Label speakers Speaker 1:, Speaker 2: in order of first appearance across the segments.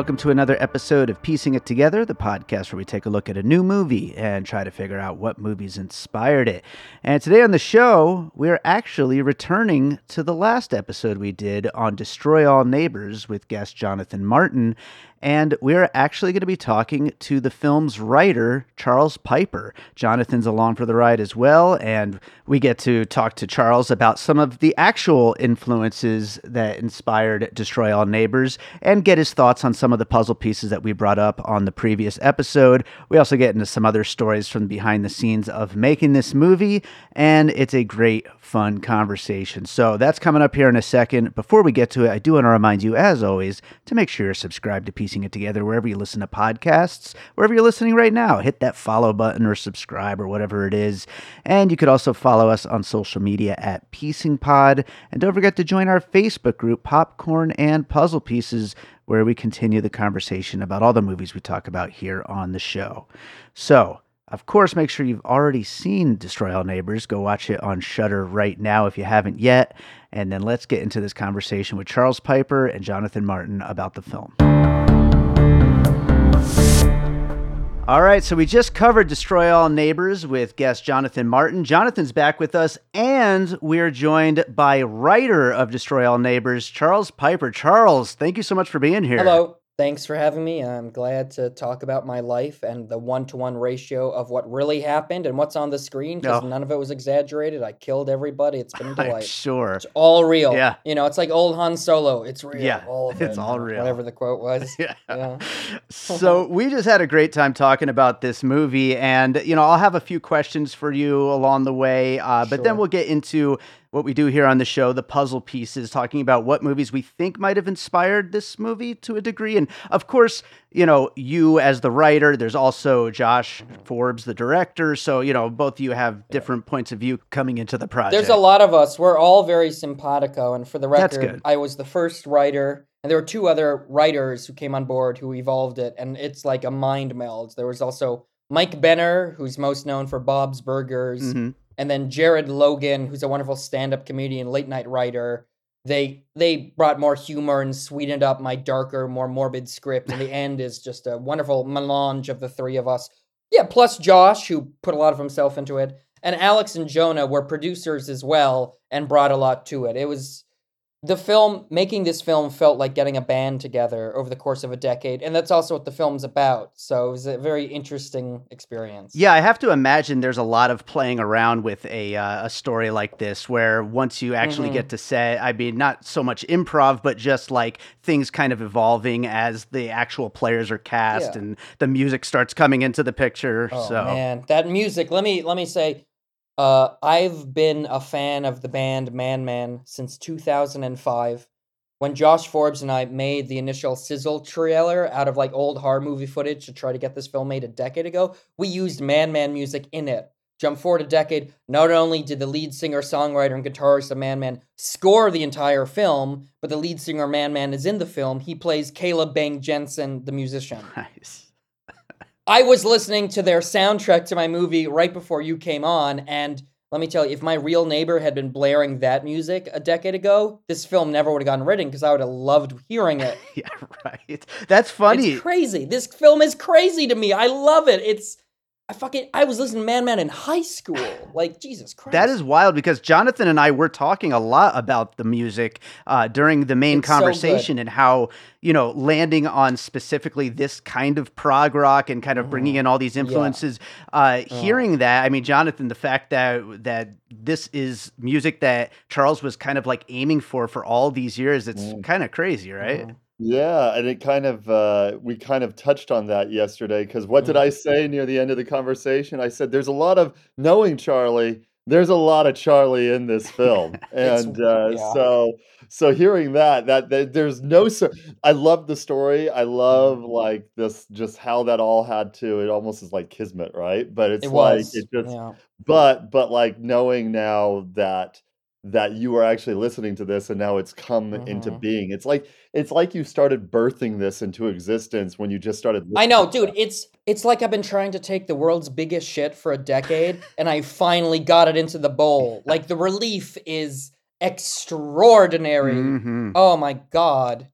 Speaker 1: welcome to another episode of Piecing It Together, the podcast where we take a look at a new movie and try to figure out what movies inspired it. And today on the show, we're actually returning to the last episode we did on Destroy All Neighbors with guest Jonathan Martin. And we're actually going to be talking to the film's writer, Charles Pieper. Jonathan's along for the ride as well. And we get to talk to Charles about some of the actual influences that inspired Destroy All Neighbors and get his thoughts on some of the puzzle pieces that we brought up on the previous episode. We also get into some other stories from behind the scenes of making this movie. And it's a great, fun conversation. So that's coming up here in a second. Before we get to it, I do want to remind you, as always, to make sure you're subscribed to Piecing It Together wherever you listen to podcasts, wherever you're listening right now. Hit that follow button or subscribe or whatever it is. And you could also follow us on social media at Piecing Pod. And don't forget to join our Facebook group, Popcorn and Puzzle Pieces, where we continue the conversation about all the movies we talk about here on the show. So, of course, make sure you've already seen Destroy All Neighbors. Go watch it on Shudder right now if you haven't yet. And then let's get into this conversation with Charles Pieper and Jonathan Martin about the film. All right, so we just covered Destroy All Neighbors with guest Jonathan Martin. Jonathan's back with us, and we're joined by writer of Destroy All Neighbors, Charles Pieper. Charles, thank you so much for being here.
Speaker 2: Hello. Thanks for having me. I'm glad to talk about my life and the one to one ratio of what really happened and what's on the screen because
Speaker 1: Oh.
Speaker 2: none of it was exaggerated. I killed everybody. It's been a
Speaker 1: I'm
Speaker 2: delight.
Speaker 1: sure.
Speaker 2: It's all real.
Speaker 1: Yeah.
Speaker 2: You know, it's like old Han Solo. It's real.
Speaker 1: Yeah,
Speaker 2: All of it.
Speaker 1: it's all real.
Speaker 2: Whatever the quote was.
Speaker 1: Yeah.
Speaker 2: Yeah.
Speaker 1: so we just had a great time talking about this movie, and you know, I'll have a few questions for you along the way, uh, but then we'll get into what we do here on the show, the puzzle pieces, talking about what movies we think might have inspired this movie to a degree, and of course, you know, you as the writer. There's also Josh Forbes, the director. So you know, both of you have different points of view coming into the project.
Speaker 2: There's a lot of us. We're all very simpatico. And for the record. I was the first writer, and there were two other writers who came on board who evolved it. And it's like a mind meld. There was also Mike Benner, who's most known for Bob's Burgers,
Speaker 1: Mhm.
Speaker 2: And then Jared Logan, who's a wonderful stand-up comedian, late night writer. They they brought more humor and sweetened up my darker, more morbid script. And the end is just a wonderful melange of the three of us. Yeah, plus Josh, who put a lot of himself into it, and Alex and Jonah were producers as well and brought a lot to it. It was the film making this film felt like getting a band together over the course of a decade, and that's also what the film's about. So it was a very interesting experience.
Speaker 1: Yeah, I have to imagine there's a lot of playing around with a uh, a story like this, where once you actually
Speaker 2: Mhm.
Speaker 1: get to say I mean, not so much improv, but just like things kind of evolving as the actual players are cast
Speaker 2: Yeah.
Speaker 1: and the music starts coming into the picture.
Speaker 2: Oh
Speaker 1: so
Speaker 2: man, that music. Let me let me say, uh, I've been a fan of the band Man Man since 2005, when Josh Forbes and I made the initial sizzle trailer out of like old horror movie footage to try to get this film made a decade ago. We used Man Man music in it. Jump forward a decade. Not only did the lead singer, songwriter, and guitarist of Man Man score the entire film, but the lead singer Man Man is in the film. He plays Caleb Bang Jensen, the musician.
Speaker 1: nice.
Speaker 2: I was listening to their soundtrack to my movie right before you came on, and let me tell you, if my real neighbor had been blaring that music a decade ago, this film never would have gotten written because I would have loved hearing it.
Speaker 1: Yeah, right. That's funny.
Speaker 2: It's crazy. This film is crazy to me. I love it. It's I fucking I was listening to Man Man in high school. Like Jesus Christ.
Speaker 1: That is wild because Jonathan and I were talking a lot about the music uh, during the main
Speaker 2: It's so
Speaker 1: conversation and how you know landing on specifically this kind of prog rock and kind of bringing in all these influences. Uh, hearing that, I mean, Jonathan, the fact that that this is music that Charles was kind of like aiming for for all these years, it's
Speaker 3: Mm.
Speaker 1: kind of crazy, right?
Speaker 2: Mhm.
Speaker 3: Yeah, and it kind of uh, we kind of touched on that yesterday because what did
Speaker 2: Mhm.
Speaker 3: I say near the end of the conversation? I said there's a lot of knowing Charlie. There's a lot of Charlie in this film, and uh,
Speaker 2: yeah.
Speaker 3: so so hearing that that, that there's no so I love the story. I love
Speaker 2: Mm-hmm.
Speaker 3: like this just how that all had to. It almost is like kismet, right? But it's
Speaker 2: It
Speaker 3: like it just
Speaker 2: yeah.
Speaker 3: but but like knowing now that that you are actually listening to this and now it's come into
Speaker 2: Mhm.
Speaker 3: being it's like it's like you started birthing this into existence when you just started
Speaker 2: I know, dude. It's it's like I've been trying to take the world's biggest shit for a decade, and I finally got it into the bowl. Like the relief is extraordinary.
Speaker 1: Mhm.
Speaker 2: Oh my god.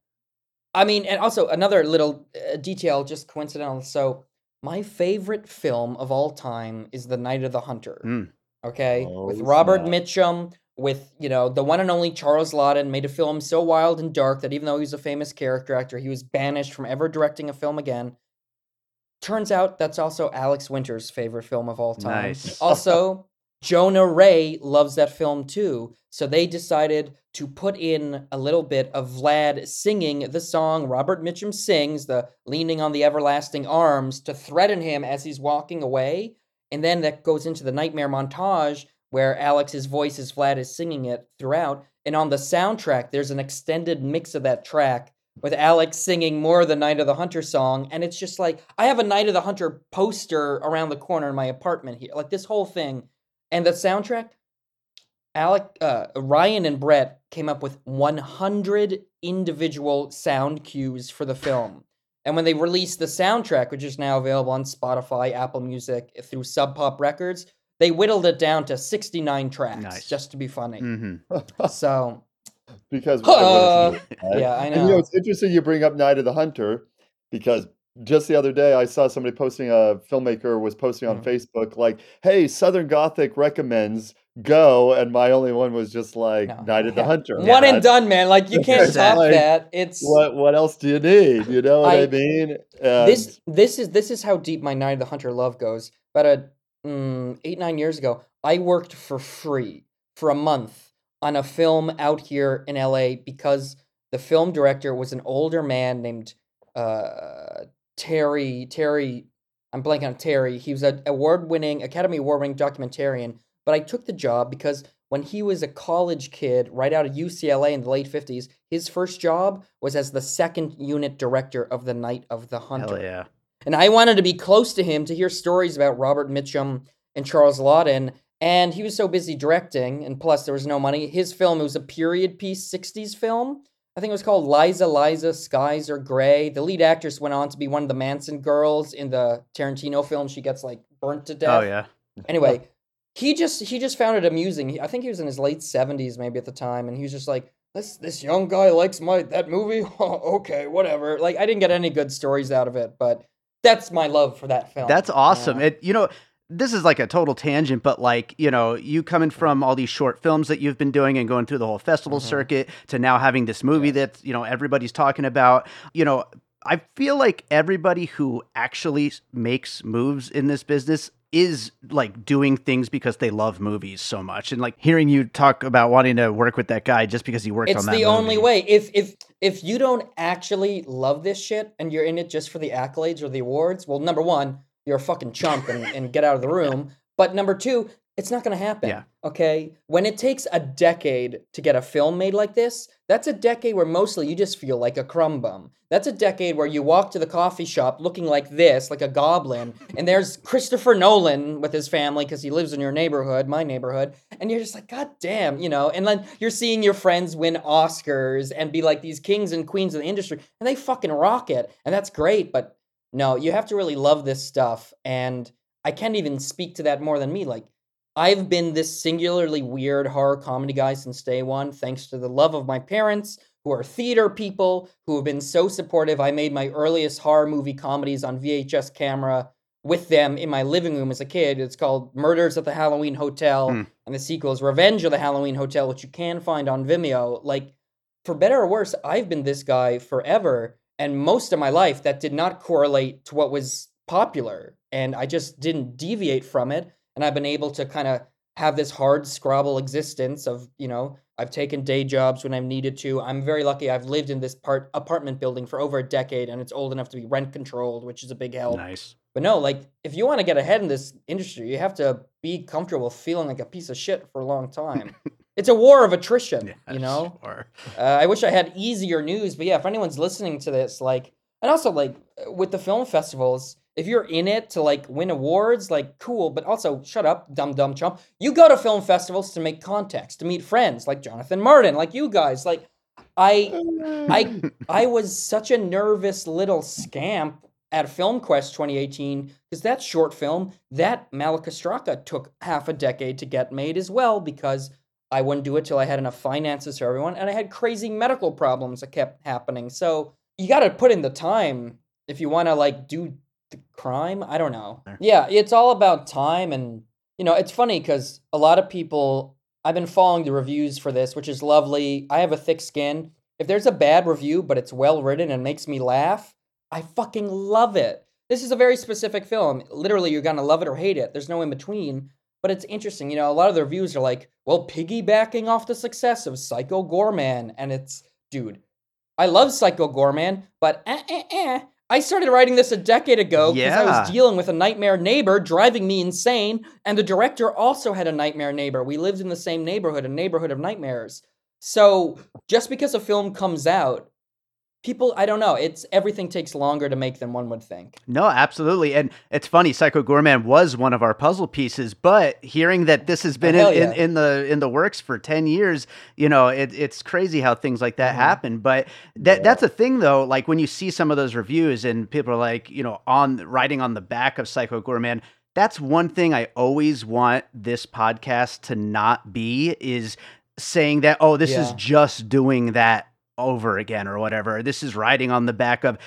Speaker 2: I mean, and also another little uh, detail, just coincidental. So, my favorite film of all time is The Night of the Hunter.
Speaker 1: Mm.
Speaker 2: Okay,
Speaker 3: Oh,
Speaker 2: with Robert
Speaker 3: snap.
Speaker 2: Mitchum, with you know the one and only Charles Laughton made a film so wild and dark that even though he was a famous character actor, he was banished from ever directing a film again. Turns out that's also Alex Winter's favorite film of all time.
Speaker 1: Nice.
Speaker 2: Also, Jonah Ray loves that film too. So they decided to put in a little bit of Vlad singing the song Robert Mitchum sings, the leaning on the everlasting arms, to threaten him as he's walking away. And then that goes into the nightmare montage where Alex's voice is flat is singing it throughout. And on the soundtrack, there's an extended mix of that track with Alex singing more of the Night of the Hunter song. And it's just like, I have a Night of the Hunter poster around the corner in my apartment here. Like this whole thing. And the soundtrack, Alec, uh, Ryan and Brett came up with 100 individual sound cues for the film. And when they released the soundtrack, which is now available on Spotify, Apple Music, through Sub Pop Records, they whittled it down to 69 tracks
Speaker 1: Nice.
Speaker 2: just to be funny.
Speaker 1: hmm
Speaker 2: So,
Speaker 3: because
Speaker 2: Uh,
Speaker 3: wouldn't you, right?
Speaker 2: yeah, I know.
Speaker 3: And you know,
Speaker 2: know.
Speaker 3: it's interesting you bring up Night of the Hunter because just the other day I saw somebody posting a filmmaker was posting on
Speaker 2: Mm.
Speaker 3: Facebook like, "Hey, Southern Gothic recommends go," and my only one was just like
Speaker 2: No.
Speaker 3: Night of the
Speaker 2: Yeah.
Speaker 3: Hunter.
Speaker 2: One and done, man. Like, you can't
Speaker 3: It's
Speaker 2: top
Speaker 3: like,
Speaker 2: that. It's.
Speaker 3: What what else do you need? You know what I,
Speaker 2: I-
Speaker 3: mean? And
Speaker 2: this this is this is how deep my Night of the Hunter love goes. About a mm, eight nine years ago, I worked for free for a month on a film out here in L.A. because the film director was an older man named uh, Terry Terry. I'm blanking on Terry. He was an award-winning Academy Award-winning documentarian. But I took the job because when he was a college kid right out of UCLA in the late 50s, his first job was as the second unit director of the Night of the Hunter.
Speaker 1: Hell yeah.
Speaker 2: And I wanted to be close to him to hear stories about Robert Mitchum and Charles Laughton. And he was so busy directing, and plus there was no money. His film it was a period piece 60s film. I think it was called Liza Liza Skies Are Gray. The lead actress went on to be one of the Manson girls in the Tarantino film. She gets like burnt to death.
Speaker 1: Oh yeah.
Speaker 2: Anyway, he just he just found it amusing. I think he was in his late seventies, maybe at the time, and he was just like, "This this young guy likes my that movie. okay, whatever." Like I didn't get any good stories out of it, but that's my love for that film.
Speaker 1: That's awesome.
Speaker 2: Yeah.
Speaker 1: It you know, this is like a total tangent, but like, you know, you coming from all these short films that you've been doing and going through the whole festival
Speaker 2: Mhm.
Speaker 1: circuit to now having this movie that, you know, everybody's talking about, you know, I feel like everybody who actually makes moves in this business is like doing things because they love movies so much. And like hearing you talk about wanting to work with that guy just because he worked
Speaker 2: it's
Speaker 1: on that It's
Speaker 2: the only way. If if if you don't actually love this shit and you're in it just for the accolades or the awards, well, number one, you're a fucking chump and, and get out of the room. But number two, it's not gonna happen.
Speaker 1: Yeah.
Speaker 2: Okay. When it takes a decade to get a film made like this, that's a decade where mostly you just feel like a crumb bum. That's a decade where you walk to the coffee shop looking like this, like a goblin, and there's Christopher Nolan with his family because he lives in your neighborhood, my neighborhood, and you're just like, God damn, you know, and then you're seeing your friends win Oscars and be like these kings and queens of the industry, and they fucking rock it, and that's great, but no, you have to really love this stuff, and I can't even speak to that more than me. Like, I've been this singularly weird horror comedy guy since day one, thanks to the love of my parents, who are theater people, who have been so supportive. I made my earliest horror movie comedies on VHS camera with them in my living room as a kid. It's called Murders at the Halloween Hotel,
Speaker 1: Hmm.
Speaker 2: and the sequel is Revenge of the Halloween Hotel, which you can find on Vimeo. Like, for better or worse, I've been this guy forever, and most of my life that did not correlate to what was popular, and I just didn't deviate from it, and I've been able to kind of have this hard scrabble existence of you know I've taken day jobs when I've needed to. I'm very lucky. I've lived in this part apartment building for over a decade, and it's old enough to be rent controlled, which is a big help.
Speaker 1: Nice.
Speaker 2: But no, like if you want to get ahead in this industry, you have to be comfortable feeling like a piece of shit for a long time. it's a war of attrition, you know.
Speaker 1: Sure.
Speaker 2: Uh, I wish I had easier news, but yeah, if anyone's listening to this, like, and also like with the film festivals, if you're in it to like win awards, like cool, but also shut up, dumb dumb chump. You go to film festivals to make contacts, to meet friends, like Jonathan Martin, like you guys. Like, I I I was such a nervous little scamp at FilmQuest 2018 because that short film, that Malacostraca took half a decade to get made as well because I wouldn't do it till I had enough finances for everyone and I had crazy medical problems that kept happening. So you got to put in the time if you want to like do the crime. I don't know. Yeah, it's all about time, and you know, it's funny because a lot of people. I've been following the reviews for this, which is lovely. I have a thick skin. If there's a bad review, but it's well written and makes me laugh, I fucking love it. This is a very specific film. Literally, you're gonna love it or hate it. There's no in between. But it's interesting, you know. A lot of the reviews are like, "Well, piggybacking off the success of Psycho Goreman," and it's, dude, I love Psycho Goreman, but eh, eh, eh. I started writing this a decade ago because I was dealing with a nightmare neighbor driving me insane, and the director also had a nightmare neighbor. We lived in the same neighborhood, a neighborhood of nightmares. So just because a film comes out, people, I don't know, it's everything takes longer to make than one would think.
Speaker 1: No, absolutely. And it's funny, Psycho Goreman was one of our puzzle pieces, but hearing that this has been
Speaker 2: hell
Speaker 1: in, in,
Speaker 2: yeah.
Speaker 1: in the in the works for 10 years, you know, it, it's crazy how things like that
Speaker 2: Mhm.
Speaker 1: happen. But that
Speaker 3: Yeah.
Speaker 1: that's a thing though, like when you see some of those reviews and people are like, you know, on writing on the back of Psycho Goreman, that's one thing I always want this podcast to not be is saying that, oh, this is just doing that over again or whatever. This is riding on the back of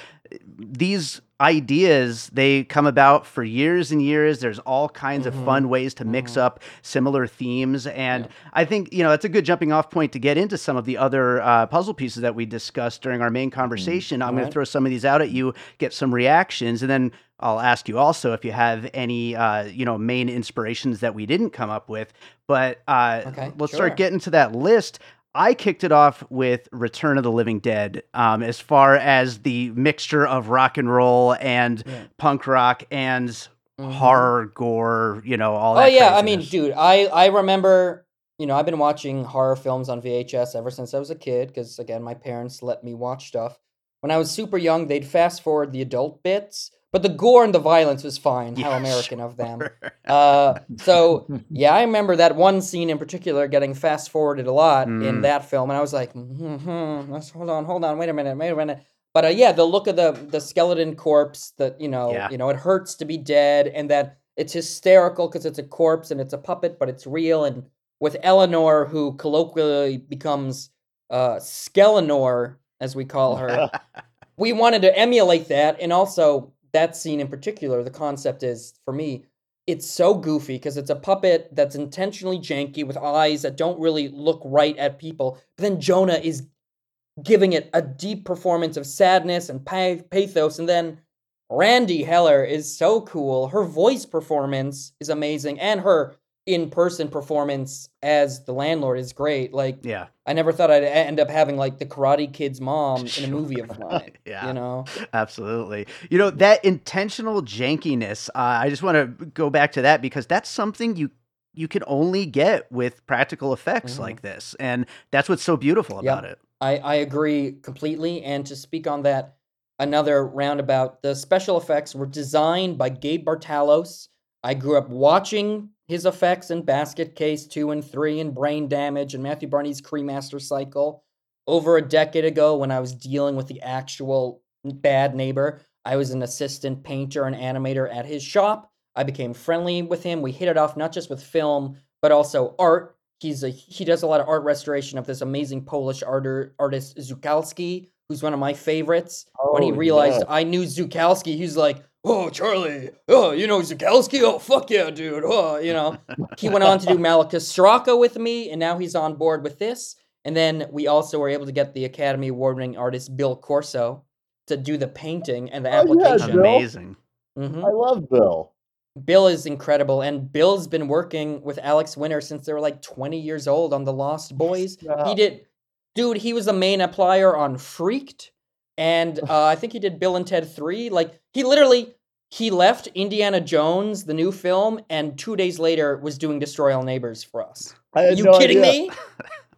Speaker 1: these ideas they come about for years and years there's all kinds
Speaker 2: Mhm.
Speaker 1: of fun ways to mix
Speaker 2: Mhm.
Speaker 1: up similar themes and
Speaker 2: Yeah.
Speaker 1: i think you know it's a good jumping off point to get into some of the other uh, puzzle pieces that we discussed during our main conversation i'm going to throw some of these out at you get some reactions and then i'll ask you also if you have any uh, you know main inspirations that we didn't come up with but uh,
Speaker 2: Okay,
Speaker 1: let's
Speaker 2: sure.
Speaker 1: start getting to that list I kicked it off with Return of the Living Dead, um, as far as the mixture of rock and roll and
Speaker 2: Yeah.
Speaker 1: punk rock and
Speaker 2: Mhm.
Speaker 1: horror, gore, you know, all that.
Speaker 2: Oh
Speaker 1: that.
Speaker 2: yeah, I mean, dude, I I remember, you know, I've been watching horror films on VHS ever since I was a kid because again, my parents let me watch stuff. When I was super young, they'd fast forward the adult bits, but the gore and the violence was fine. How
Speaker 1: Yeah,
Speaker 2: American of them. Uh, so yeah, I remember that one scene in particular getting fast forwarded a lot in
Speaker 1: Mm.
Speaker 2: that film, and I was like, hmm let's hold on, hold on, wait a minute, wait a minute. But uh, yeah, the look of the the skeleton corpse, that you know,
Speaker 1: Yeah.
Speaker 2: you know, it hurts to be dead, and that it's hysterical because it's a corpse and it's a puppet, but it's real. And with Eleanor, who colloquially becomes uh, Skelenor, as we call her, we wanted to emulate that and also that scene in particular the concept is for me it's so goofy because it's a puppet that's intentionally janky with eyes that don't really look right at people but then jonah is giving it a deep performance of sadness and pathos and then randee heller is so cool. Her voice performance is amazing and her in-person performance as the landlord is great like
Speaker 1: yeah,
Speaker 2: I never thought I'd end up having like the Karate Kid's mom in a movie of mine.
Speaker 1: Yeah.
Speaker 2: You know?
Speaker 1: absolutely. You know that intentional jankiness. Uh, I just want to go back to that because that's something you you can only get with practical effects
Speaker 2: Mhm.
Speaker 1: like this, and that's what's so beautiful
Speaker 2: Yep.
Speaker 1: about it.
Speaker 2: I, I agree completely. And to speak on that, another roundabout, the special effects were designed by Gabe Bartalos. I grew up watching his effects in Basket Case 2 and 3 and Brain Damage and Matthew Barney's Cremaster Cycle. Over a decade ago, when I was dealing with the actual bad neighbor, I was an assistant painter and animator at his shop. I became friendly with him. We hit it off not just with film, but also art. He's a he does a lot of art restoration of this amazing Polish artist Szukalski, who's one of my favorites. when he
Speaker 3: Oh,
Speaker 2: realized
Speaker 3: yeah.
Speaker 2: I knew Szukalski, he's like, "Oh, Charlie, oh, you know Szukalski? Oh, fuck yeah, dude! Oh, you know." he went on to do Malacostraca with me, and now he's on board with this. And then we also were able to get the Academy Award-winning artist Bill Corso to do the painting and the
Speaker 3: Oh, yeah,
Speaker 2: application.
Speaker 3: Bill.
Speaker 1: Amazing.
Speaker 2: Mhm.
Speaker 3: I love Bill.
Speaker 2: Bill is incredible, and Bill's been working with Alex Winter since they were like 20 years old on The Lost Boys.
Speaker 3: Yeah.
Speaker 2: He did, dude. He was the main applier on Freaked, and uh, I think he did Bill and Ted Three. Like he literally he left Indiana Jones, the new film, and two days later was doing Destroy All Neighbors for us. Are you
Speaker 3: no
Speaker 2: kidding
Speaker 3: idea.
Speaker 2: me?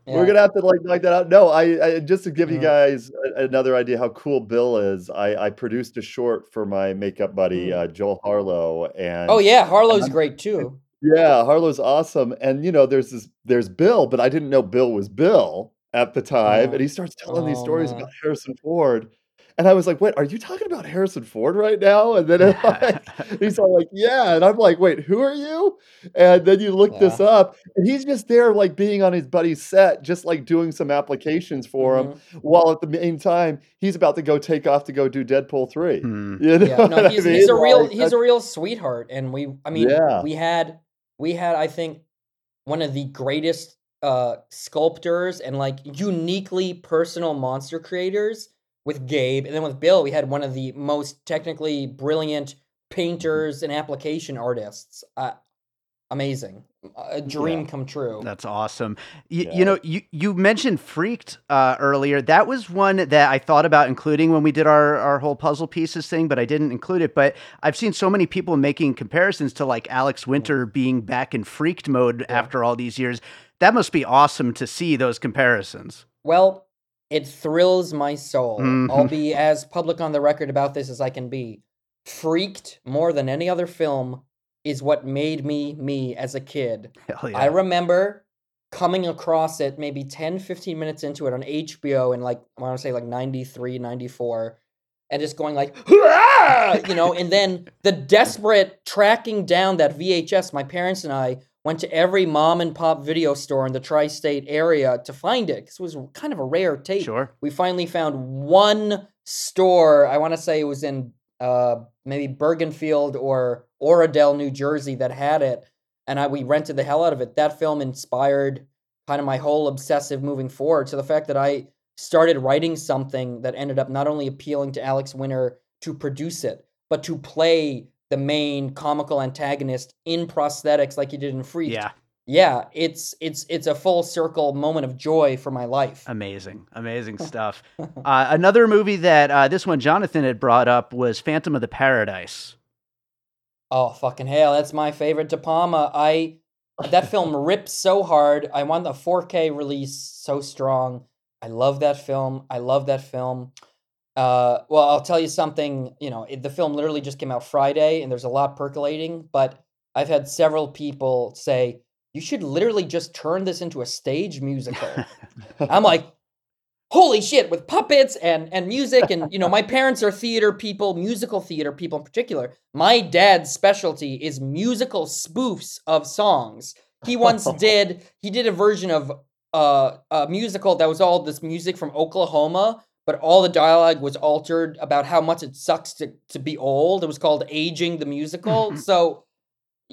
Speaker 3: We're gonna have to like knock that out. No, I, I just to give you
Speaker 2: Mhm.
Speaker 3: guys a- another idea how cool Bill is. I, I produced a short for my makeup buddy
Speaker 2: Mm.
Speaker 3: uh, Joel Harlow, and
Speaker 2: Oh yeah, Harlow's great too.
Speaker 3: yeah, Harlow's awesome. And you know, there's this, there's Bill, but I didn't know Bill was Bill at the time.
Speaker 2: Oh.
Speaker 3: And he starts telling these
Speaker 2: Oh,
Speaker 3: stories
Speaker 2: man.
Speaker 3: about Harrison Ford, And I was like, wait, are you talking about Harrison Ford right now? And then like, he's all like, yeah. And I'm like, wait, who are you? And then you look this up, and he's just there, like being on his buddy's set, just like doing some applications for him,
Speaker 2: Mhm.
Speaker 3: while at the same time he's about to go take off to go do Deadpool three.
Speaker 1: Hmm.
Speaker 3: You know
Speaker 2: Yeah,
Speaker 3: what
Speaker 2: no,
Speaker 3: I
Speaker 2: he's,
Speaker 3: mean?
Speaker 2: he's a real
Speaker 3: Like,
Speaker 2: he's a real sweetheart, and we I mean
Speaker 3: Yeah.
Speaker 2: we had we had I think one of the greatest uh sculptors and like uniquely personal monster creators with Gabe, and then with Bill we had one of the most technically brilliant painters and application artists. Uh, amazing, a dream come true.
Speaker 1: That's awesome. You,
Speaker 3: Yeah.
Speaker 1: you know, you, you mentioned Freaked uh, earlier. That was one that I thought about including when we did our, our whole puzzle pieces thing, but I didn't include it. But I've seen so many people making comparisons to like Alex Winter being back in Freaked mode
Speaker 2: Yeah.
Speaker 1: after all these years. That must be awesome to see those comparisons.
Speaker 2: Well, it thrills my soul. I'll
Speaker 1: Mhm.
Speaker 2: be as public on the record about this as I can be. Freaked more than any other film is what made me me as a kid.
Speaker 1: Hell yeah.
Speaker 2: I remember coming across it maybe 10, 15 minutes into it on HBO in like, I want to say like 93, 94, and just going like, "Ah!" you know, and then the desperate tracking down that VHS. My parents and I went to every mom and pop video store in the tri state area to find it because it was kind of a rare tape.
Speaker 1: Sure.
Speaker 2: We finally found one store, I want to say it was in uh, maybe Bergenfield or Oradell, New Jersey, that had it. And I, we rented the hell out of it. That film inspired kind of my whole obsessive moving forward to the fact that I started writing something that ended up not only appealing to Alex Winter to produce it, but to play the main comical antagonist in prosthetics like he did in Freak.
Speaker 1: Yeah.
Speaker 2: Yeah, it's it's it's a full circle moment of joy for my life.
Speaker 1: Amazing, amazing stuff. uh, another movie that uh, this one Jonathan had brought up was Phantom of the Paradise.
Speaker 2: Oh fucking hell, that's my favorite De Palma. I that film rips so hard. I want the 4K release so strong. I love that film. I love that film. Uh, well, I'll tell you something. You know, it, the film literally just came out Friday, and there's a lot percolating. But I've had several people say you should literally just turn this into a stage musical. I'm like, holy shit, with puppets and and music and you know, my parents are theater people, musical theater people in particular. My dad's specialty is musical spoofs of songs. He once did he did a version of uh, a musical that was all this music from Oklahoma, but all the dialogue was altered about how much it sucks to to be old. It was called Aging the Musical. so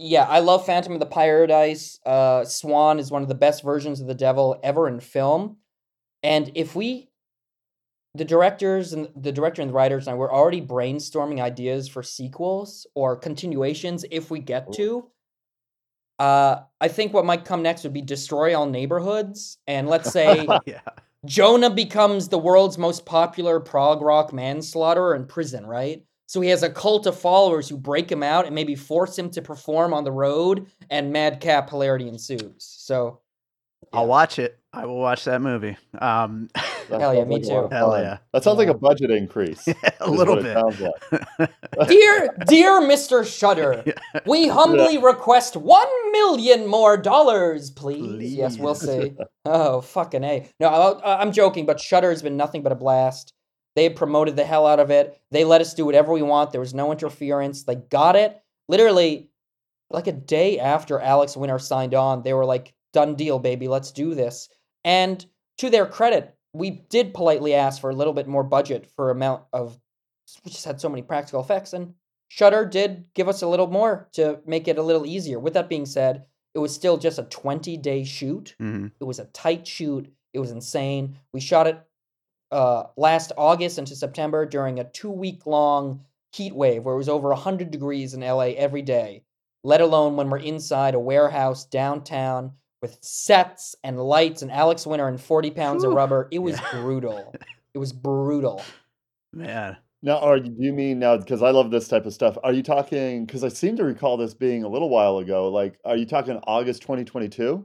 Speaker 2: yeah, I love Phantom of the Paradise. Uh, Swan is one of the best versions of the devil ever in film. And if we, the directors and the director and the writers and I, we're already brainstorming ideas for sequels or continuations if we get to. Uh, I think what might come next would be destroy all neighborhoods, and let's say
Speaker 1: yeah.
Speaker 2: Jonah becomes the world's most popular prog rock manslaughterer in prison, right? So he has a cult of followers who break him out and maybe force him to perform on the road, and madcap hilarity ensues. So,
Speaker 1: I'll watch it. I will watch that movie. Um,
Speaker 3: That
Speaker 2: Hell yeah, me
Speaker 3: like a lot of
Speaker 2: too.
Speaker 1: Hell
Speaker 3: fun.
Speaker 1: yeah.
Speaker 3: That sounds like a budget increase.
Speaker 1: a little bit.
Speaker 3: sounds like.
Speaker 2: dear, dear Mr. Shudder, we humbly request one million more dollars, please. Yes, we'll see. Oh, fucking a. No, I- I'm joking, but Shudder has been nothing but a blast. They promoted the hell out of it. They let us do whatever we want. There was no interference. They got it. Literally, like a day after Alex Winter signed on, they were like, done deal, baby, let's do this. And to their credit, we did politely ask for a little bit more budget for amount of we just had so many practical effects and Shudder did give us a little more to make it a little easier. With that being said, it was still just a 20 day shoot.
Speaker 1: Mhm.
Speaker 2: It was a tight shoot. It was insane. We shot it uh, last August into September during a two week long heat wave where it was over 100 degrees in LA every day, let alone when we're inside a warehouse downtown with sets and lights and Alex Winter and 40 pounds of rubber. It was
Speaker 1: Yeah.
Speaker 2: brutal. It was brutal.
Speaker 1: Man.
Speaker 3: Now, are you, do you mean now? Because I love this type of stuff. Are you talking? Because I seem to recall this being a little while ago. Like, are you talking August 2022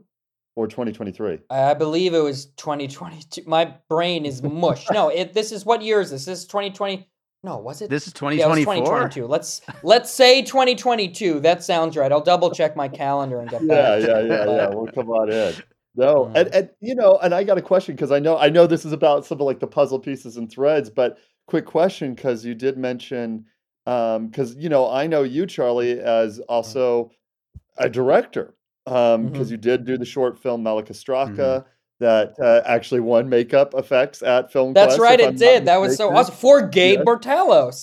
Speaker 3: or 2023?
Speaker 2: I believe it was 2022. My brain is mush. No, it. This is what year is this? This is 2020. No, was it?
Speaker 1: This is
Speaker 2: yeah, it was 2022. Let's let's say 2022. That sounds right. I'll double check my calendar and get
Speaker 3: Yeah,
Speaker 2: back.
Speaker 3: yeah, yeah, yeah. yeah. We'll come on in. No,
Speaker 2: Mm.
Speaker 3: and and you know, and I got a question because I know I know this is about some of like the puzzle pieces and threads, but quick question because you did mention um because you know I know you, Charlie, as
Speaker 2: Mm.
Speaker 3: also a director Um, because
Speaker 2: Mhm.
Speaker 3: you did do the short film Malika
Speaker 1: Mhm.
Speaker 3: Straka that uh, actually won makeup effects at Film
Speaker 2: That's
Speaker 3: Quest,
Speaker 2: right, it
Speaker 3: I'm
Speaker 2: did. That was so awesome. For Gabe
Speaker 3: Yeah.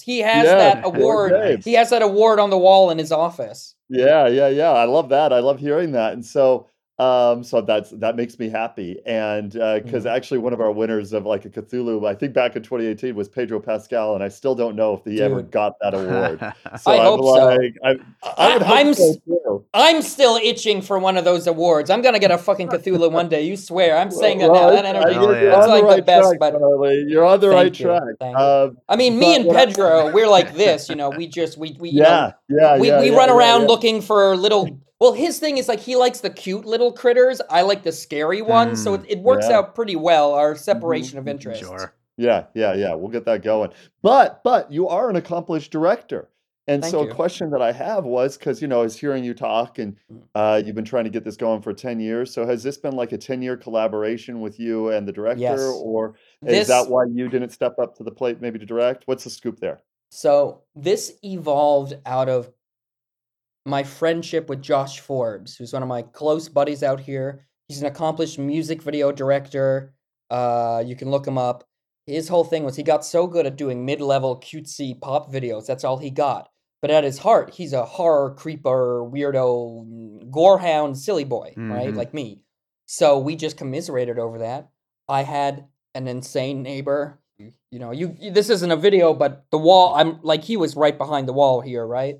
Speaker 2: He has
Speaker 3: Yeah,
Speaker 2: that award. He has that award on the wall in his office.
Speaker 3: Yeah, yeah, yeah. I love that. I love hearing that. And so, um, so that's that makes me happy. And because
Speaker 2: Mhm.
Speaker 3: actually, one of our winners of like a Cthulhu, I think back in 2018, was Pedro Pascal, and I still don't know if he ever got that award. So
Speaker 2: I
Speaker 3: I'm
Speaker 2: hope so.
Speaker 3: like, I, I would
Speaker 2: I-
Speaker 3: hope
Speaker 2: I'm
Speaker 3: so.
Speaker 2: I'm still itching for one of those awards. I'm gonna get a fucking Cthulhu one day. You swear. I'm saying that
Speaker 3: Well,
Speaker 2: now. That
Speaker 3: I-
Speaker 2: energy.
Speaker 1: Oh, yeah.
Speaker 2: It's like
Speaker 3: the
Speaker 2: the best,
Speaker 3: track,
Speaker 2: but-
Speaker 3: Charlie. You're on the right
Speaker 2: you,
Speaker 3: track. Um,
Speaker 2: I mean, me and Pedro, we're like this. You know, we just we we you know,
Speaker 3: yeah, yeah,
Speaker 2: we,
Speaker 3: yeah,
Speaker 2: we
Speaker 3: yeah,
Speaker 2: run
Speaker 3: yeah,
Speaker 2: around
Speaker 3: yeah.
Speaker 2: looking for little well his thing is like he likes the cute little critters i like the scary ones so it, it works
Speaker 3: Yeah.
Speaker 2: out pretty well our separation of
Speaker 3: Mhm.
Speaker 2: interest
Speaker 1: Sure.
Speaker 3: Yeah, yeah, yeah. We'll get that going. But but you are an accomplished director. And
Speaker 2: Thank
Speaker 3: so
Speaker 2: you.
Speaker 3: a question that I have was because you know I was hearing you talk and
Speaker 2: Mm.
Speaker 3: uh, you've been trying to get this going for 10 years. So has this been like a 10 year collaboration with you and the director
Speaker 2: Yes.
Speaker 3: or
Speaker 2: This-
Speaker 3: is that why you didn't step up to the plate maybe to direct? What's the scoop there?
Speaker 2: so this evolved out of my friendship with josh forbes who's one of my close buddies out here. He's an accomplished music video director. Uh, you can look him up. His whole thing was he got so good at doing mid-level cutesy pop videos that's all he got. But at his heart he's a horror creeper weirdo gorehound silly boy right?
Speaker 1: Mhm.
Speaker 2: like me. So we just commiserated over that. I had an insane neighbor. You know you- this isn't a video but the wall i'm like he was right behind the wall here right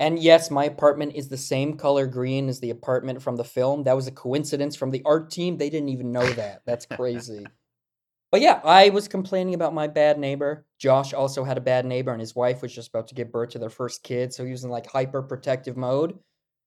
Speaker 2: and yes my apartment is the same color green as the apartment from the film. That was a coincidence from the art team. They didn't even know that. That's crazy. But yeah i was complaining about my bad neighbor. Josh also had a bad neighbor and his wife was just about to give birth to their first kid so he was in like hyper protective mode.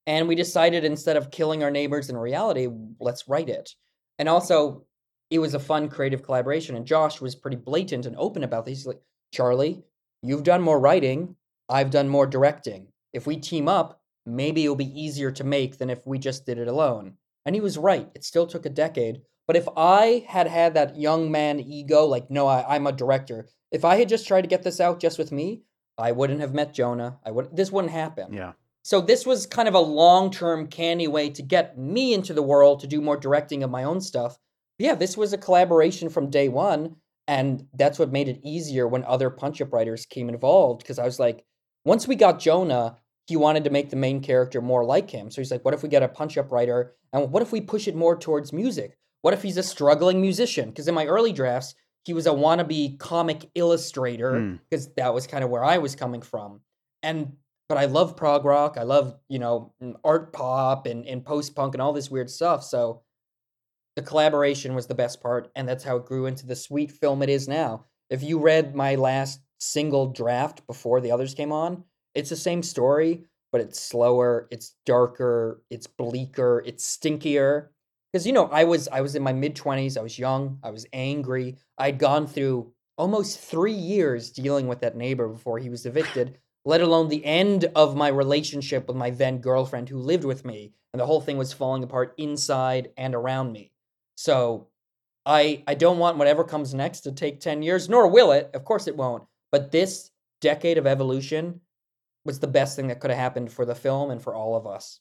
Speaker 2: And we decided instead of killing our neighbors in reality let's write it. And also it was a fun creative collaboration and josh was pretty blatant and open about this. He's like charlie you've done more writing. I've done more directing if we team up maybe it'll be easier to make than if we just did it alone and he was right it still took a decade but if i had had that young man ego like no I, i'm a director if i had just tried to get this out just with me i wouldn't have met jonah i would this wouldn't happen
Speaker 1: Yeah.
Speaker 2: so this was kind of a long-term canny way to get me into the world to do more directing of my own stuff. Yeah, this was a collaboration from day one, and that's what made it easier when other punch-up writers came involved. Because I was like, once we got Jonah, he wanted to make the main character more like him. So he's like, what if we get a punch-up writer, and what if we push it more towards music? What if he's a struggling musician? Because in my early drafts, he was a wannabe comic illustrator,
Speaker 1: Hmm.
Speaker 2: because that was kind of where I was coming from. And but I love prog rock. I love, you know, mm, art pop and, and post punk and all this weird stuff. So the collaboration was the best part, and that's how it grew into the sweet film it is now. If you read my last single draft before the others came on, it's the same story, but it's slower, it's darker, it's bleaker, it's stinkier. Because you know, I was I was in my mid twenties, I was young, I was angry. I'd gone through almost three years dealing with that neighbor before he was evicted let alone the end of my relationship with my then girlfriend who lived with me and the whole thing was falling apart inside and around me so i i don't want whatever comes next to take 10 years nor will it of course it won't but this decade of evolution was the best thing that could have happened for the film and for all of us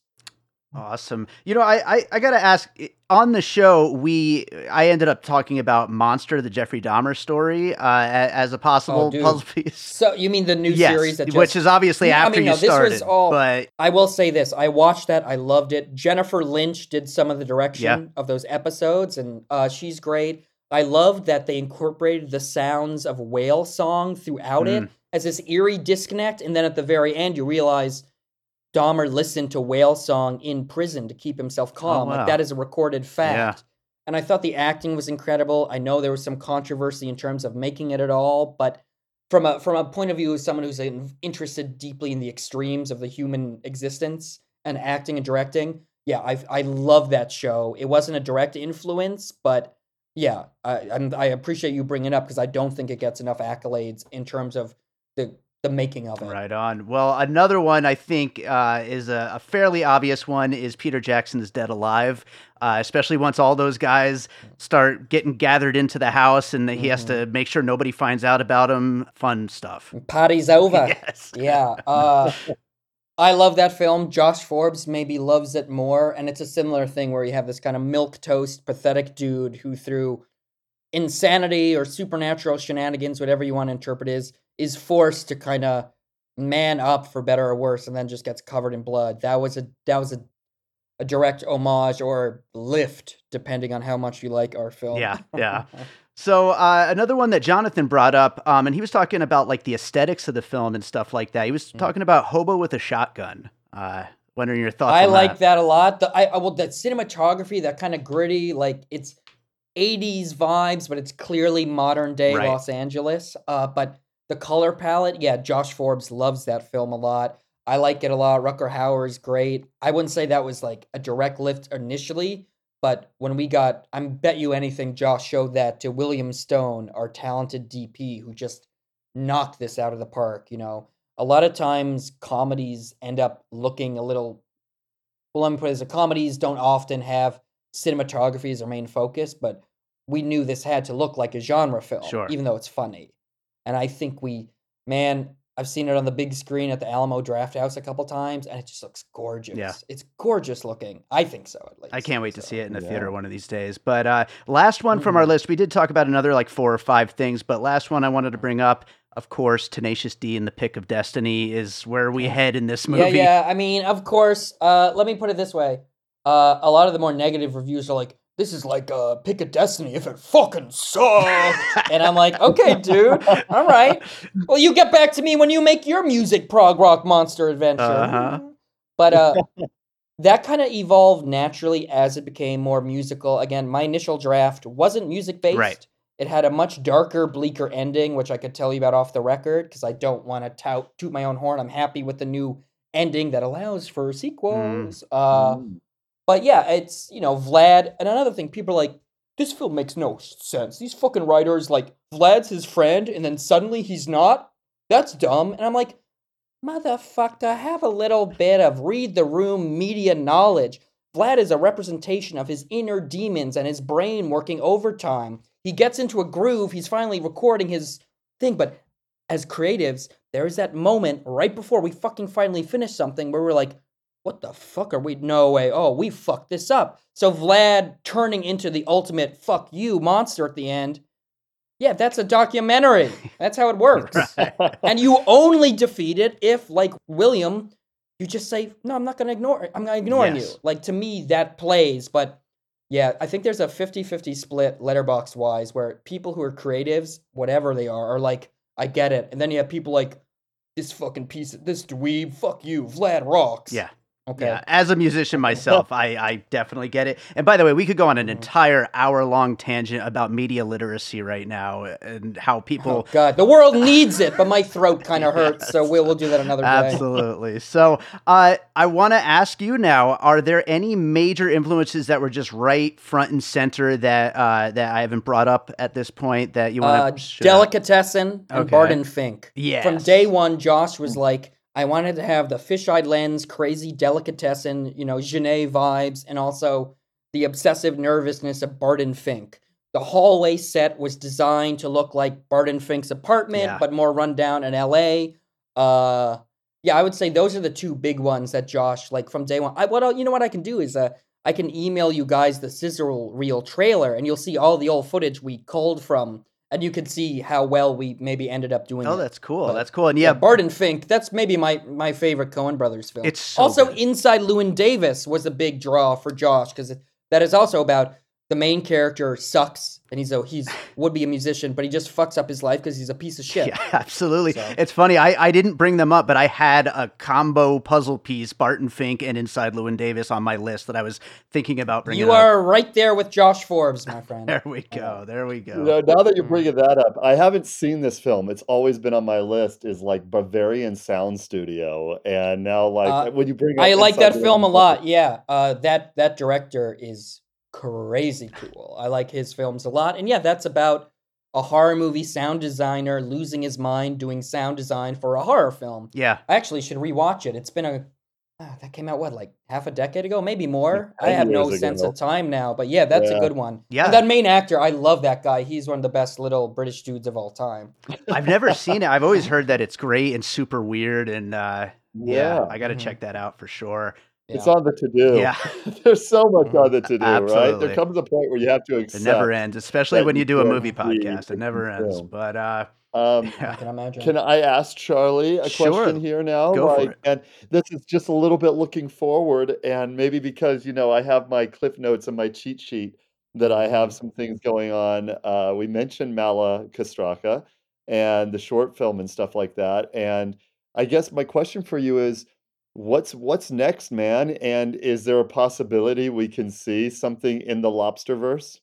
Speaker 1: Awesome. You know, I, I, I got to ask on the show, we I ended up talking about Monster, the Jeffrey Dahmer story, uh, as a possible
Speaker 2: Oh,
Speaker 1: puzzle piece.
Speaker 2: so you mean the new
Speaker 1: yes,
Speaker 2: series that just
Speaker 1: which is obviously
Speaker 2: Yeah, I
Speaker 1: after
Speaker 2: mean,
Speaker 1: you
Speaker 2: no, this was all-
Speaker 1: but
Speaker 2: I will say this: I watched that. I loved it. Jennifer Lynch did some of the direction
Speaker 1: Yeah.
Speaker 2: of those episodes, and uh, she's great. I loved that they incorporated the sounds of whale song throughout it
Speaker 1: Mm.
Speaker 2: As this eerie disconnect, and then at the very end, you realize Dahmer listened to whale song in prison to keep himself oh, calm.
Speaker 1: Oh, wow.
Speaker 2: Like that is a recorded fact. And I thought the acting was incredible. I know there was some controversy in terms of making it at all, but from a from a point of view of someone who's in, interested deeply in the extremes of the human existence and acting and directing, yeah, I I love that show. It wasn't a direct influence, but yeah, I I'm, I appreciate you bringing it up because I don't think it gets enough accolades in terms of the the making of it.
Speaker 1: Right on. Well, another one I think uh, is a, a, fairly obvious one is Peter Jackson's Dead Alive, uh, especially once all those guys start getting gathered into the house and he mm-hmm. has to mm-hmm. make sure nobody finds out about him. Fun stuff.
Speaker 2: Party's over. yes. Yeah. Uh, I love that film. Josh Forbes maybe loves it more, and it's a similar thing where you have this kind of milk toast, pathetic dude who, through insanity or supernatural shenanigans, whatever you want to interpret is, is forced to kind of man up for better or worse, and then just gets covered in blood. That was a that was a a direct homage or lift, depending on how much you like our film.
Speaker 1: Yeah, yeah. So uh, another one that Jonathan brought up, um, and he was talking about like the aesthetics of the film and stuff like that. He was mm. talking about Hobo with a Shotgun. Uh, what are your thoughts?
Speaker 2: I like
Speaker 1: that?
Speaker 2: that? a lot. The I, well, that cinematography, that kind of gritty, like it's 80s vibes, but it's clearly modern day right. Los Angeles. Uh, but the color palette, yeah, Josh Forbes loves that film a lot. I like it a lot. Rutger Hauer is great. I wouldn't say that was like a direct lift initially, but when we got, I bet you anything, Josh showed that to William Stone, our talented DP, who just knocked this out of the park. You know, a lot of times comedies end up looking a little. Well, let me put it as a comedies don't often have cinematography as their main focus, but we knew this had to look like a genre film,
Speaker 1: sure.
Speaker 2: even though it's funny. And I think we, man, I've seen it on the big screen at the Alamo Drafthouse a couple times, and it just looks gorgeous.
Speaker 1: Yeah.
Speaker 2: It's gorgeous looking. I think so, at least.
Speaker 1: I can't wait
Speaker 2: so,
Speaker 1: to see it in the yeah. theater one of these days. But uh, last one mm-hmm. from our mm-hmm. list, we did talk about another like four or five things, but last one I wanted to bring up, of course, Tenacious D and the Pick of Destiny is where we head in this movie.
Speaker 2: Yeah, yeah. I mean, of course, uh, let me put it this way. Uh, a lot of the more negative reviews are like, this is like a pick of destiny if it fucking sucks. and I'm like, okay, dude, all right. Well, you get back to me when you make your music prog rock monster adventure.
Speaker 1: Uh-huh.
Speaker 2: But uh, that kind of evolved naturally as it became more musical. Again, my initial draft wasn't music based.
Speaker 1: Right.
Speaker 2: It had a much darker, bleaker ending, which I could tell you about off the record because I don't want to tout toot my own horn. I'm happy with the new ending that allows for sequels. Mm. Uh, mm. But yeah, it's, you know, Vlad. And another thing, people are like, this film makes no sense. These fucking writers, like, Vlad's his friend, and then suddenly he's not. That's dumb. And I'm like, motherfucker, have a little bit of read the room media knowledge. Vlad is a representation of his inner demons and his brain working overtime. He gets into a groove, he's finally recording his thing, but as creatives, there's that moment right before we fucking finally finish something where we're like, what the fuck are we? No way. Oh, we fucked this up. So Vlad turning into the ultimate fuck you monster at the end. Yeah, that's a documentary. That's how it works. right. And you only defeat it if, like William, you just say, "No, I'm not going to ignore. It. I'm not ignoring yes. you." Like to me, that plays. But yeah, I think there's a 50-50 split, Letterboxd wise, where people who are creatives, whatever they are, are like, "I get it," and then you have people like this fucking piece of this dweeb. Fuck you, Vlad rocks.
Speaker 1: Yeah.
Speaker 2: Okay.
Speaker 1: Yeah, as a musician myself, I, I definitely get it. And by the way, we could go on an mm-hmm. entire hour long tangent about media literacy right now and how people.
Speaker 2: Oh, God, the world needs it, but my throat kind of hurts. yes. So we'll, we'll do that another day.
Speaker 1: Absolutely. so uh, I want to ask you now are there any major influences that were just right front and center that uh, that I haven't brought up at this point that you want to.
Speaker 2: Uh, Delicatessen and okay. Barton Fink.
Speaker 1: Yeah.
Speaker 2: From day one, Josh was like, I wanted to have the fisheye lens, crazy delicatessen, you know, Jeunet vibes, and also the obsessive nervousness of Barton Fink. The hallway set was designed to look like Barton Fink's apartment, yeah. but more rundown in LA. Uh, yeah, I would say those are the two big ones that Josh, like from day one. I what you know what I can do is uh, I can email you guys the sizzle reel trailer, and you'll see all the old footage we culled from and you can see how well we maybe ended up doing.
Speaker 1: Oh, that's cool. But, that's cool. And yeah, yeah,
Speaker 2: Barton Fink. That's maybe my my favorite Coen Brothers film.
Speaker 1: It's so
Speaker 2: also
Speaker 1: good.
Speaker 2: Inside Llewyn Davis was a big draw for Josh because that is also about the main character sucks and he's a he's would be a musician, but he just fucks up his life because he's a piece of shit.
Speaker 1: Yeah, absolutely. So. It's funny. I, I didn't bring them up, but I had a combo puzzle piece, Barton Fink and Inside Llewyn Davis, on my list that I was thinking about bringing.
Speaker 2: You are right there with Josh Forbes, my friend.
Speaker 1: there we go. There we go.
Speaker 3: You now that you're bringing that up, I haven't seen this film. It's always been on my list. Is like Berberian Sound Studio, and now like uh, when you bring,
Speaker 2: I like that film a lot. Yeah, uh, that that director is crazy cool. I like his films a lot. And yeah, that's about a horror movie sound designer losing his mind doing sound design for a horror film.
Speaker 1: Yeah.
Speaker 2: I actually should rewatch it. It's been a ah, that came out what like half a decade ago, maybe more. I have no
Speaker 3: years
Speaker 2: sense
Speaker 3: ago.
Speaker 2: of time now, but yeah, that's a good one.
Speaker 1: Yeah.
Speaker 2: And that main actor, I love that guy. He's one of the best little British dudes of all time.
Speaker 1: I've never seen it. I've always heard that it's great and super weird and uh yeah,
Speaker 3: Yeah.
Speaker 1: I got to
Speaker 2: Mhm.
Speaker 1: check that out for sure.
Speaker 3: It's on the to do.
Speaker 1: Yeah.
Speaker 3: There's so much
Speaker 2: Mhm.
Speaker 3: on the to do, right? There comes a point where you have to accept.
Speaker 1: It never ends, especially when
Speaker 3: you
Speaker 1: you do a movie podcast. It never ends. But uh
Speaker 3: Um,
Speaker 2: I
Speaker 1: yeah.
Speaker 2: can imagine.
Speaker 3: Can I ask Charlie a
Speaker 1: Sure.
Speaker 3: question here now?
Speaker 1: Go for
Speaker 3: like,
Speaker 1: it.
Speaker 3: and this is just a little bit looking forward, and maybe because you know I have my cliff notes and my cheat sheet that I have some things going on. Uh, we mentioned Malacostraca and the short film and stuff like that, and I guess my question for you is, what's what's next, man? And is there a possibility we can see something in the Lobsterverse?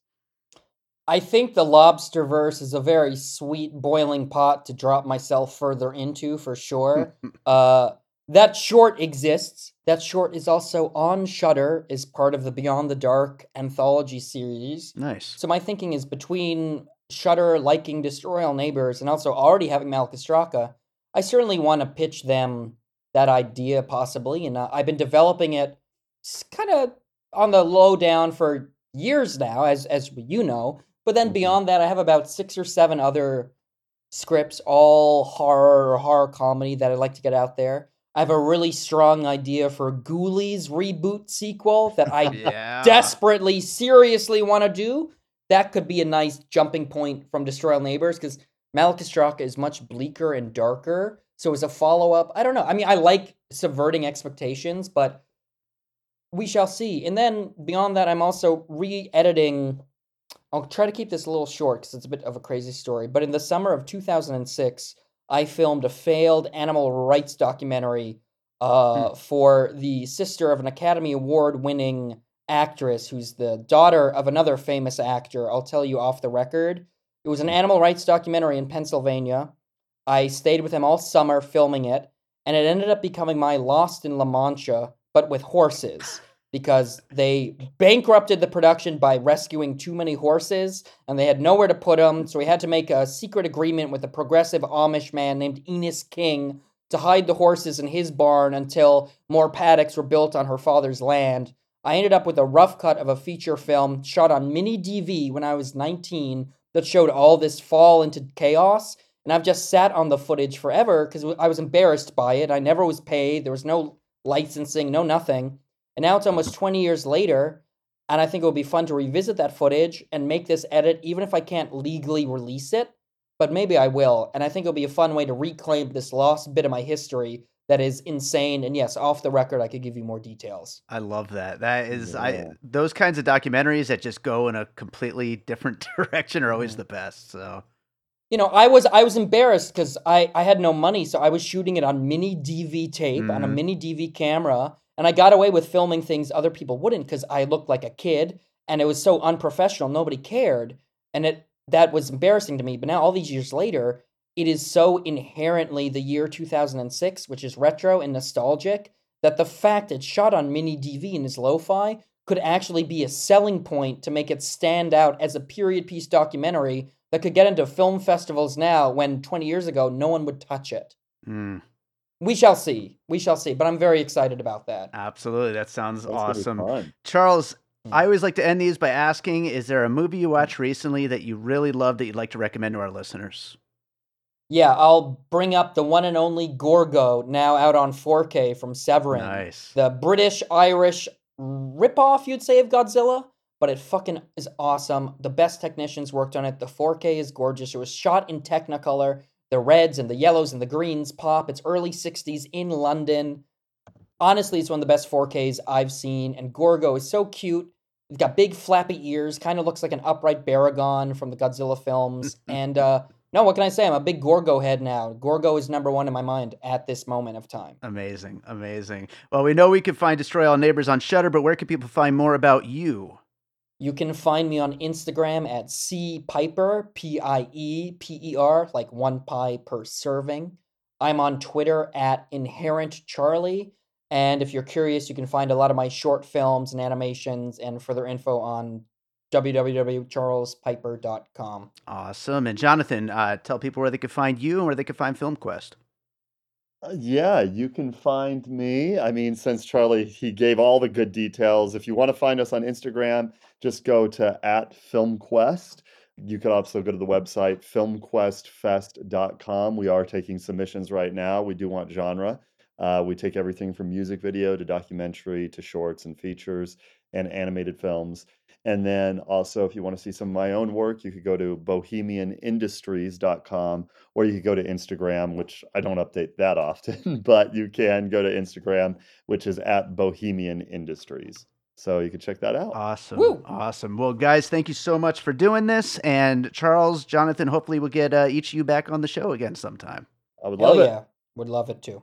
Speaker 2: I think the lobster verse is a very sweet boiling pot to drop myself further into for sure. uh, that short exists. That short is also on Shudder as part of the Beyond the Dark anthology series.
Speaker 1: Nice.
Speaker 2: So my thinking is between Shudder liking Destroy All Neighbors and also already having Malacostraca, I certainly want to pitch them that idea possibly, and uh, I've been developing it kind of on the low down for years now, as as you know. But then
Speaker 3: Mhm.
Speaker 2: beyond that, I have about six or seven other scripts, all horror or horror comedy that I'd like to get out there. I have a really strong idea for Ghoulies reboot sequel that I
Speaker 1: Yeah.
Speaker 2: desperately, seriously want to do, that could be a nice jumping point from Destroy All Neighbors because Malacostraca is much bleaker and darker. So as a follow up, I don't know. I mean, I like subverting expectations, but we shall see. And then beyond that, I'm also re editing. I'll try to keep this a little short because it's a bit of a crazy story. But in the summer of 2006, I filmed a failed animal rights documentary uh, for the sister of an Academy Award winning actress who's the daughter of another famous actor. I'll tell you off the record. It was an animal rights documentary in Pennsylvania. I stayed with him all summer filming it, and it ended up becoming my Lost in La Mancha, but with horses. Because they bankrupted the production by rescuing too many horses, and they had nowhere to put them. So we had to make a secret agreement with a progressive Amish man named Enos King to hide the horses in his barn until more paddocks were built on her father's land. I ended up with a rough cut of a feature film shot on mini DV when I was 19 that showed all this fall into chaos. And I've just sat on the footage forever because I was embarrassed by it. I never was paid. There was no licensing, no nothing. And now it's almost 20 years later. And I think it would be fun to revisit that footage and make this edit, even if I can't legally release it. But maybe I will. And I think it'll be a fun way to reclaim this lost bit of my history that is insane. And yes, off the record, I could give you more details.
Speaker 1: I love that. That is I those kinds of documentaries that just go in a completely different direction are always
Speaker 2: Mhm.
Speaker 1: the best. So
Speaker 2: you know i was i was embarrassed because i i had no money so i was shooting it on mini dv tape on a
Speaker 1: Mhm.
Speaker 2: mini dv camera and i got away with filming things other people wouldn't because i looked like a kid and it was so unprofessional nobody cared and it that was embarrassing to me but now all these years later it is so inherently the year 2006 which is retro and nostalgic that the fact it's shot on mini dv and is lo-fi could actually be a selling point to make it stand out as a period piece documentary that could get into film festivals now when 20 years ago no one would touch it.
Speaker 1: mm,
Speaker 2: We shall see. We shall see. But I'm very excited about that.
Speaker 1: absolutely. That sounds
Speaker 3: That's
Speaker 1: awesome. Charles,
Speaker 2: Mm.
Speaker 1: I always like to end these by asking, is there a movie you watched recently that you really loved that you'd like to recommend to our listeners?
Speaker 2: Yeah, I'll bring up the one and only Gorgo, now out on 4K from Severin.
Speaker 1: Nice.
Speaker 2: The British Irish ripoff, you'd say, of Godzilla. But it fucking is awesome. The best technicians worked on it. The 4K is gorgeous. It was shot in Technicolor. The reds and the yellows and the greens pop. It's early 60s in London. Honestly, it's one of the best 4Ks I've seen. And Gorgo is so cute. He's got big flappy ears, kind of looks like an upright Baragon from the Godzilla films. and uh, no, what can I say? I'm a big Gorgo head now. Gorgo is number one in my mind at this moment of time.
Speaker 1: Amazing. Amazing. Well, we know we can find Destroy All Neighbors on Shudder, but where can people find more about you?
Speaker 2: You can find me on Instagram at C Pieper, P I E P E R, like one pie per serving. I'm on Twitter at Inherent Charlie. And if you're curious, you can find a lot of my short films and animations and further info on www.charlespieper.com.
Speaker 1: Awesome. And Jonathan, uh, tell people where they could find you and where they could find FilmQuest.
Speaker 3: Uh, yeah, you can find me. I mean, since Charlie he gave all the good details. If you want to find us on Instagram, just go to at FilmQuest. You could also go to the website filmquestfest.com. We are taking submissions right now. We do want genre. Uh, we take everything from music video to documentary to shorts and features and animated films. And then also, if you want to see some of my own work, you could go to bohemianindustries.com or you could go to Instagram, which I don't update that often, but you can go to Instagram, which is at Bohemian Industries. So you can check that out.
Speaker 1: Awesome. Woo! Awesome. Well, guys, thank you so much for doing this. And Charles, Jonathan, hopefully we'll get uh, each of you back on the show again sometime.
Speaker 3: I would love
Speaker 2: Hell
Speaker 3: love
Speaker 2: yeah. Would love it too.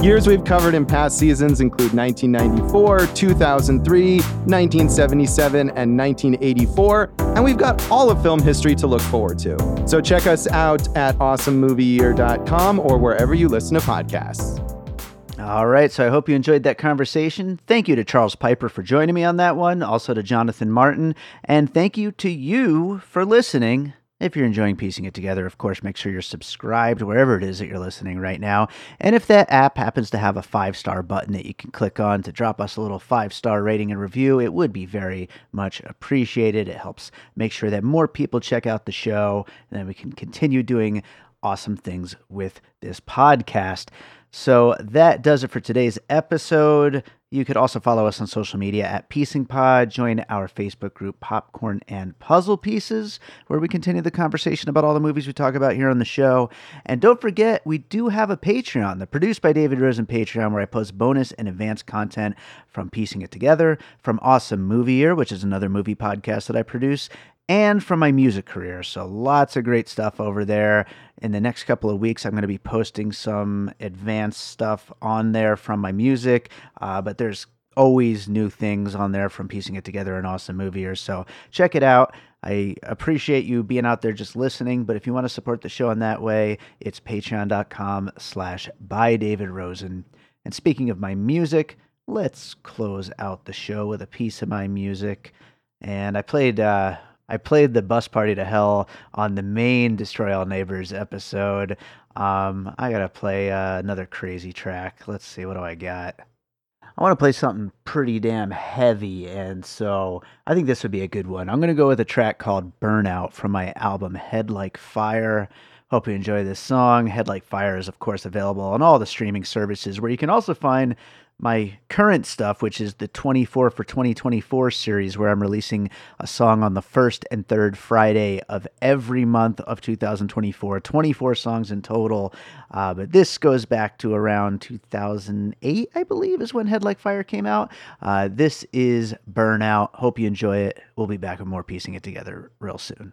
Speaker 4: Years we've covered in past seasons include 1994, 2003, 1977, and 1984, and we've got all of film history to look forward to. So check us out at awesomemovieyear.com or wherever you listen to podcasts.
Speaker 1: All right, so I hope you enjoyed that conversation. Thank you to Charles Pieper for joining me on that one, also to Jonathan Martin, and thank you to you for listening. If you're enjoying piecing it together, of course, make sure you're subscribed wherever it is that you're listening right now. And if that app happens to have a five star button that you can click on to drop us a little five star rating and review, it would be very much appreciated. It helps make sure that more people check out the show, and then we can continue doing awesome things with this podcast. So that does it for today's episode. You could also follow us on social media at Piecing Pod. Join our Facebook group, Popcorn and Puzzle Pieces, where we continue the conversation about all the movies we talk about here on the show. And don't forget, we do have a Patreon, the Produced by David Rosen Patreon, where I post bonus and advanced content from Piecing It Together, from Awesome Movie Year, which is another movie podcast that I produce, and from my music career. So lots of great stuff over there. In the next couple of weeks, I'm going to be posting some advanced stuff on there from my music, uh, but there's always new things on there from piecing it together an awesome movie or so check it out i appreciate you being out there just listening but if you want to support the show in that way it's patreon.com slash by david rosen and speaking of my music let's close out the show with a piece of my music and i played uh, I played the bus party to hell on the main Destroy All Neighbors episode. Um, I gotta play uh, another crazy track. Let's see, what do I got? I want to play something pretty damn heavy, and so I think this would be a good one. I'm gonna go with a track called Burnout from my album Head Like Fire. Hope you enjoy this song. Head Like Fire is, of course, available on all the streaming services where you can also find my current stuff, which is the 24 for 2024 series, where I'm releasing a song on the first and third Friday of every month of 2024. 24 songs in total. Uh, but this goes back to around 2008, I believe, is when Head Like Fire came out. Uh, this is Burnout. Hope you enjoy it. We'll be back with more piecing it together real soon.